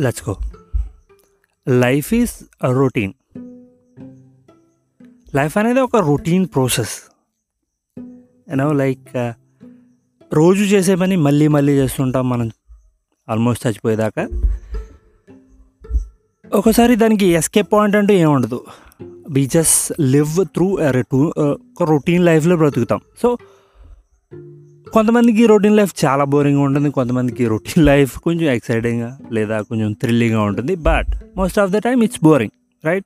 లచ్చుకో go life is routine life అనేది ఒక routine process you know like రోజు చేసే పని మళ్ళీ మళ్ళీ చేస్తుంటాం మనం. ఆల్మోస్ట్ చచ్చిపోయేదాకా. ఒకసారి దానికి ఎస్కేప్ పాయింట్ అంటూ ఏముండదు వీ జస్ట్ లివ్ త్రూ ఒక రొటీన్ లైఫ్లో బ్రతుకుతాం. సో కొంతమందికి రొటీన్ లైఫ్ చాలా బోరింగ్గా ఉంటుంది కొంతమందికి రొటీన్ లైఫ్ కొంచెం ఎక్సైటింగ్గా లేదా కొంచెం థ్రిల్లింగ్గా ఉంటుంది but most of the time it's boring right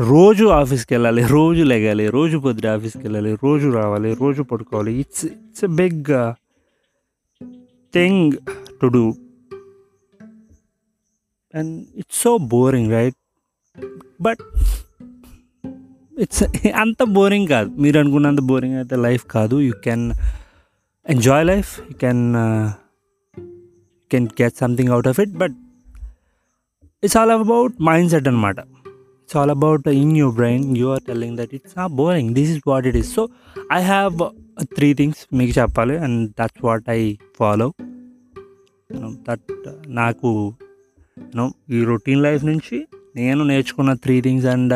రోజు ఆఫీస్కి వెళ్ళాలి రోజు లెగాలి రోజు పొద్దున ఆఫీస్కి వెళ్ళాలి రోజు రావాలి రోజు పడుకోవాలి. It's it's a big thing to do and it's so boring right but it's అంత బోరింగ్ కాదు. మీరు అనుకున్నంత బోరింగ్ అయితే లైఫ్ కాదు. You can enjoy life you can can get something out of it but it's all about mindset అనమాట it's all about in your brain you are telling that it's not boring this is what it is so I have three things మీకు చెప్పాలి and that's what I follow that నాకు you know ఈ routine life నుంచి నేను నేర్చుకున్న three things and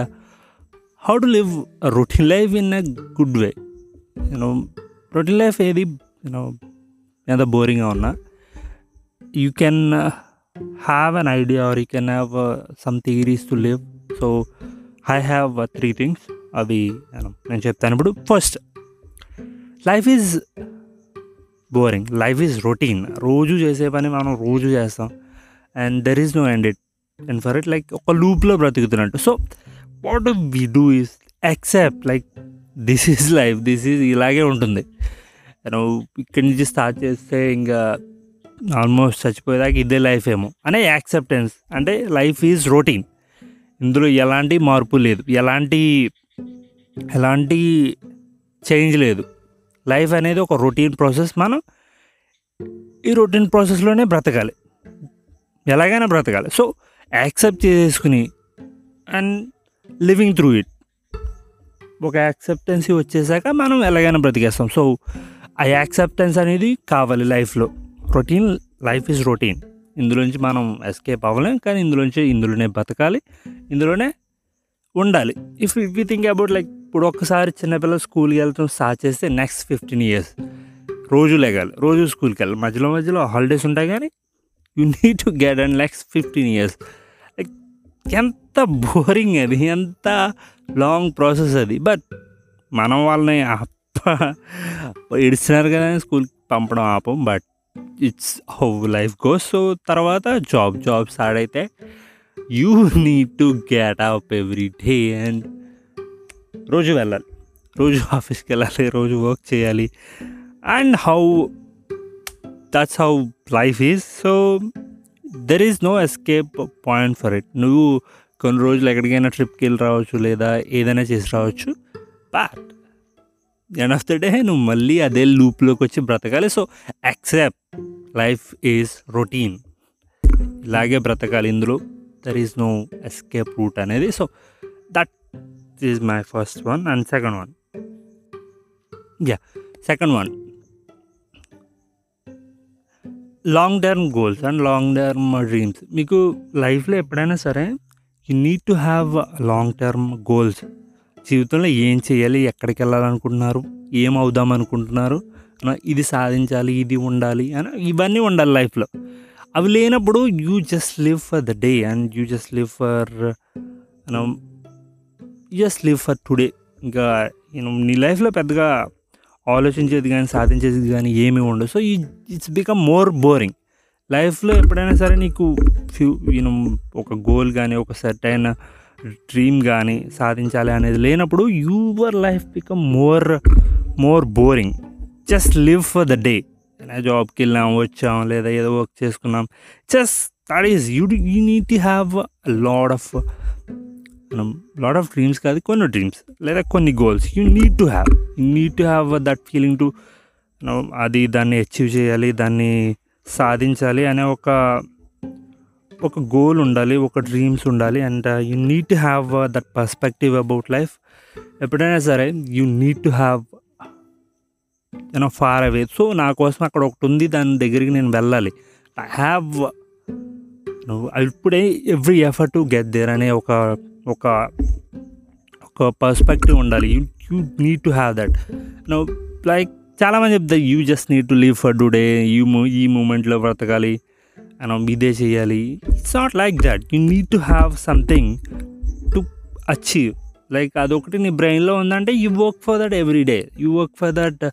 how to live routine life in a good way you know routine life ఏది you know ఎంత బోరింగ్గా ఉన్నా you can have an idea or you can have some theories to live so I have three things అవి నేను చెప్తాను. ఇప్పుడు first life is boring life is routine రోజు చేసే పని మనం రోజు చేస్తాం. And there is no end it and for it like ఒక లూప్లో బ్రతుకుతున్నట్టు. So what we do is accept like this is life this is ఇలాగే ఉంటుంది. నువ్వు ఇక్కడి నుంచి స్టార్ట్ చేస్తే ఇంకా ఆల్మోస్ట్ చచ్చిపోయేదాకా ఇదే లైఫ్ ఏమో. అనే యాక్సెప్టెన్స్ అంటే లైఫ్ ఈజ్ రొటీన్ ఇందులో ఎలాంటి మార్పు లేదు. ఎలాంటి ఎలాంటి చేంజ్ లేదు. లైఫ్ అనేది ఒక రొటీన్ ప్రాసెస్ మనం ఈ రొటీన్ ప్రాసెస్లోనే బ్రతకాలి. ఎలాగైనా బ్రతకాలి. సో యాక్సెప్ట్ చేసుకుని అండ్ లివింగ్ త్రూ ఇట్ ఒక యాక్సెప్టెన్సీ వచ్చేసాక మనం ఎలాగైనా బ్రతికేస్తాం. సో ఆ యాక్సెప్టెన్స్ అనేది కావాలి లైఫ్లో రొటీన్ లైఫ్ ఈజ్ రొటీన్ ఇందులోంచి మనం ఎస్కేప్ అవ్వలేం కానీ ఇందులోంచి ఇందులోనే బతకాలి ఇందులోనే ఉండాలి. If we think about like ఇప్పుడు ఒక్కసారి చిన్నపిల్ల స్కూల్కి వెళ్తాం స్టార్ట్ చేస్తే నెక్స్ట్ ఫిఫ్టీన్ ఇయర్స్ రోజు లెగాలి రోజు స్కూల్కి వెళ్ళాలి. మధ్యలో మధ్యలో హాలిడేస్ ఉంటాయి కానీ you need to get and next fifteen years like ఎంత బోరింగ్ అది ఎంత లాంగ్ ప్రాసెస్ అది. బట్ మనం వాళ్ళని ఇడిచినారు కదా స్కూల్కి పంపడం ఆపం but it's how life goes. So తర్వాత జాబ్ జాబ్ స్టార్ట్ అయితే you need to get up every day and రోజు వెళ్ళాలి. రోజు ఆఫీస్కి వెళ్ళాలి రోజు వర్క్ చేయాలి. And how that's how life is. So there is no escape point for it. నువ్వు కొన్ని రోజులు ఎక్కడికైనా ట్రిప్కి వెళ్ళి రావచ్చు లేదా ఏదైనా చేసి రావచ్చు but end of the day నువ్వు మళ్ళీ అదే లూప్లోకి వచ్చి బ్రతకాలి. So accept life is routine ఇలాగే బ్రతకాలి ఇందులో. There is no escape route అనేది. So that is my first one and second one yeah second one long term goals and long term dreams మీకు లైఫ్లో ఎప్పుడైనా సరే you need to have long term goals జీవితంలో ఏం చేయాలి ఎక్కడికి వెళ్ళాలనుకుంటున్నారు ఏం అవుదాం అనుకుంటున్నారు ఇది సాధించాలి ఇది ఉండాలి అని ఇవన్నీ ఉండాలి లైఫ్లో. అవి లేనప్పుడు you just live for the day and you just live for you just live for today ఇంకా నేను నీ లైఫ్లో పెద్దగా ఆలోచించేది కానీ సాధించేది కానీ ఏమీ ఉండదు. సో ఈ ఇట్స్ బికమ్ మోర్ బోరింగ్ లైఫ్లో ఎప్పుడైనా సరే నీకు ఫ్యూ యూనో ఒక గోల్ కానీ ఒక సెట్ అయిన డ్రీమ్ కానీ సాధించాలి అనేది లేనప్పుడు your life become more more boring just live for the day జాబ్కి వెళ్ళాం వచ్చాం లేదా ఏదో వర్క్ చేసుకున్నాం. Just that is you you need to have lot of మనం లాడ్ ఆఫ్ డ్రీమ్స్ కాదు కొన్ని డ్రీమ్స్ లేదా కొన్ని goals you need to have you need to have that feeling to అది దాన్ని అచీవ్ చేయాలి దాన్ని సాధించాలి అనే ఒక ఒక గోల్ ఉండాలి ఒక డ్రీమ్స్ ఉండాలి and you need to have that perspective about life ఎప్పుడైనా సరే you need to have you know far away so నా కోసం అక్కడ ఒకటి ఉంది దాని దగ్గరికి నేను వెళ్ళాలి. ఐ హ్యావ్ ఇప్పుడే I every effort to get there అనే ఒక ఒక ఒక పర్స్పెక్టివ్ ఉండాలి. You you need to have that no like చాలామంది చెప్తారు you just need to leave for today you ఈ మూమెంట్లో బ్రతకాలి. మనం ఇదే చేయాలి. It's not like that you need to have something to achieve like అదొకటి నీ బ్రెయిన్లో ఉందంటే you work for that every day you work for that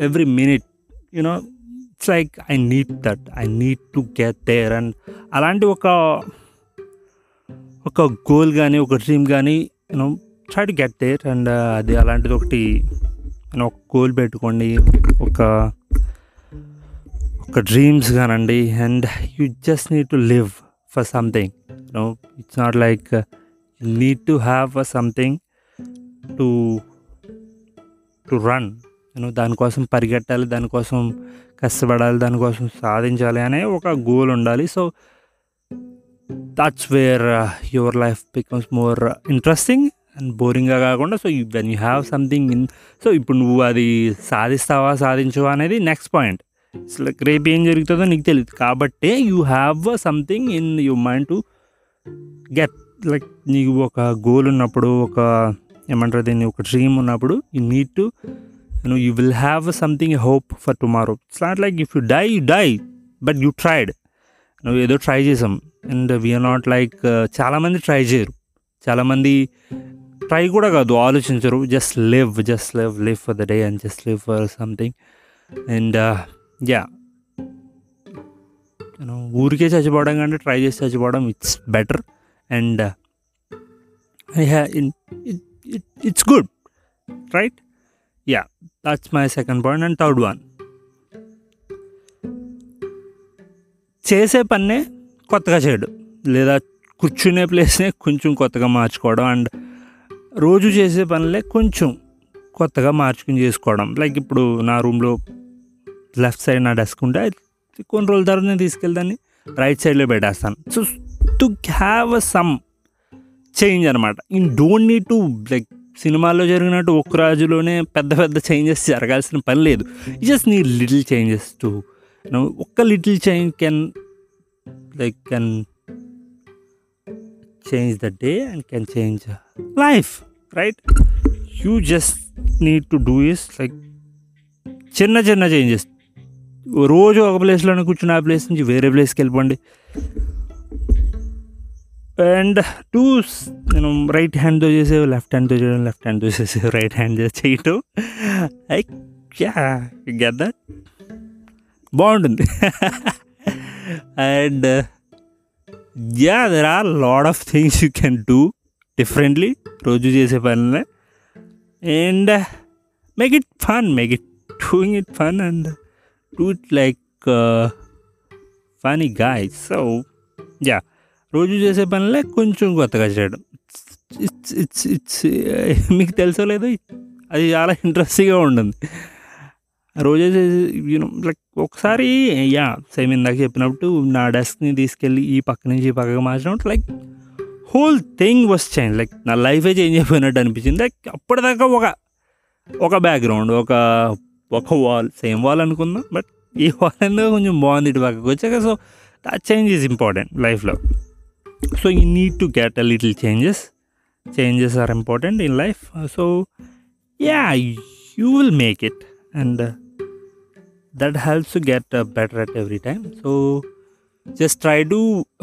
every minute you know it's like I need that I need to get there and అలాంటి ఒక ఒక goal కానీ ఒక dream కానీ you know try to get there and అది అలాంటిది ఒకటి ఒక గోల్ పెట్టుకోండి. ఒక ఒక డ్రీమ్స్ కానండి and you just need to live for something no it's not like need to have for something to to run నేను దానికోసం పరిగెట్టాలి దానికోసం కష్టపడాలి దానికోసం సాధించాలి అనే ఒక గోల్ ఉండాలి. So that's where your life becomes more interesting and బోరింగ్గా కాకుండా so when you have something in so ఇప్పుడు నువ్వు అది సాధిస్తావా సాధించవా అనేది నెక్స్ట్ పాయింట్ ఇట్స్ రేపు ఏం జరుగుతుందో నీకు తెలియదు కాబట్టే you have something in you mind to get like నీకు ఒక గోల్ ఉన్నప్పుడు ఒక ఏమంటారు దీన్ని ఒక డ్రీమ్ ఉన్నప్పుడు you need to you know you will have something hope for tomorrow it's not like if you die you die but you tried నువ్వు ఏదో ట్రై చేసాం. అండ్ వీఆర్ నాట్ లైక్ చాలామంది ట్రై చేయరు. చాలామంది ట్రై కూడా కాదు ఆలోచించరు. Just live just live live for the day and just live for something and yeah ఊరికే చచ్చిపోవడం కంటే ట్రై చేసి చచ్చిపోవడం it's better and it's good right yeah that's my second point and third one చేసే పన్నే కొత్తగా చేయడం. లేదా కూర్చునే ప్లేస్నే కొంచెం కొత్తగా మార్చుకోవడం అండ్ రోజు చేసే పనులే కొంచెం కొత్తగా మార్చుకుని చేసుకోవడం. లైక్ ఇప్పుడు నా రూమ్లో లెఫ్ట్ సైడ్ నా డెస్క్ ఉంటే కొన్ని రోజుల తర్వాత నేను తీసుకెళ్దాన్ని రైట్ సైడ్లో పెట్టేస్తాను. So to have a some change అనమాట in don't need to like సినిమాల్లో జరిగినట్టు ఒక రాజులోనే పెద్ద పెద్ద చేంజెస్ జరగాల్సిన పని లేదు. జస్ట్ నీ లిటిల్ చేంజెస్ టు ఒక్క little change can like can change the day and can change life right you just need to do is like చిన్న చిన్న చేంజెస్ రోజు ఒక ప్లేస్లోనే కూర్చుని ఆ ప్లేస్ నుంచి వేరే ప్లేస్కి వెళ్ళిపోండి. అండ్ టూ నేను రైట్ హ్యాండ్తో చేసేవి లెఫ్ట్ హ్యాండ్తో చేయడం లెఫ్ట్ హ్యాండ్తో చేసేవి రైట్ హ్యాండ్ చేసి చేయటం. ఐ గెట్ దట్ బాగుంటుంది. And yeah there are lot of things you can do differently రోజు చేసే పనులే and make it fun make it doing it fun and do like funny guy so yeah రోజు చేసే పనిలే కొంచెం కొత్తగా చేయడం. ఇట్స్ ఇట్స్ ఇట్స్ మీకు తెలుసో లేదో అది చాలా ఇంట్రెస్టింగ్గా ఉంటుంది. రోజు యూనో లైక్ ఒకసారి యా సేమ్ ఇందాక చెప్పినప్పుడు నా డెస్క్ని తీసుకెళ్ళి ఈ పక్క నుంచి ఈ పక్కకు మార్చినప్పుడు like whole thing was change like నా లైఫే చేంజ్ అయిపోయినట్టు అనిపించింది. లైక్ అప్పటిదాకా ఒక ఒక బ్యాక్గ్రౌండ్ ఒక ఒక వాల్ సేమ్ వాల్ అనుకుందాం బట్ ఈ వాల్ ఎందుకు కొంచెం బాగుంది ఇటు పక్కకు వచ్చాక so that change is important లైఫ్లో so you need to get a little changes changes are important in life so yeah you will make it and that helps to get uh, better at every time so just try to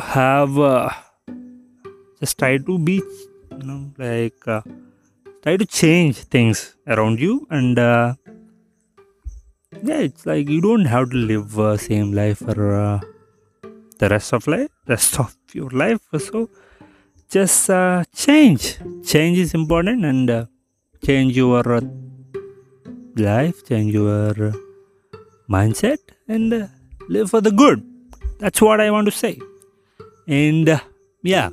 have uh, just try to be you know like uh, try to change things around you and uh, yeah it's like you don't have to live uh, same life for uh, the rest of life rest of your life so just uh, change change is important and uh, change your uh, life change your mindset and uh, live for the good. That's what I want to say. And uh, yeah,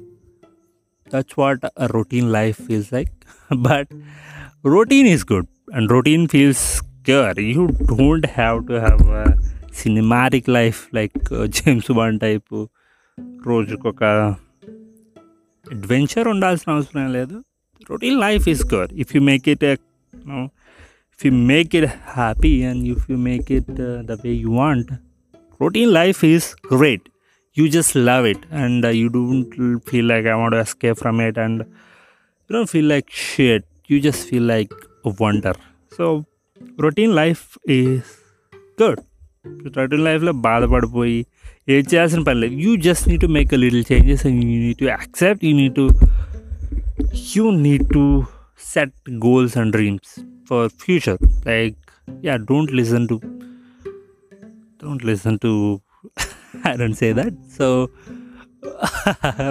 that's what a routine life feels like. but routine is good and routine feels good. You don't have to have a cinematic life like uh, James Bond type. రోజుకొక adventure ఉండాల్సిన అవసరం లేదు routine life is good if you make it if you make it happy and if you make it uh, the way you want routine life is great you just love it and uh, you don't feel like i want to escape from it and you don't feel like shit you just feel like a wonder so routine life is good routine లైఫ్లో బాధపడిపోయి ఏం చేయాల్సిన పని లేదు you just need to make a little changes and you need to accept you need to you need to set goals and dreams for future like yeah don't listen to don't listen to i don't say that so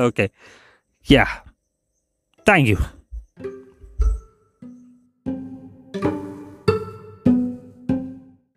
okay yeah thank you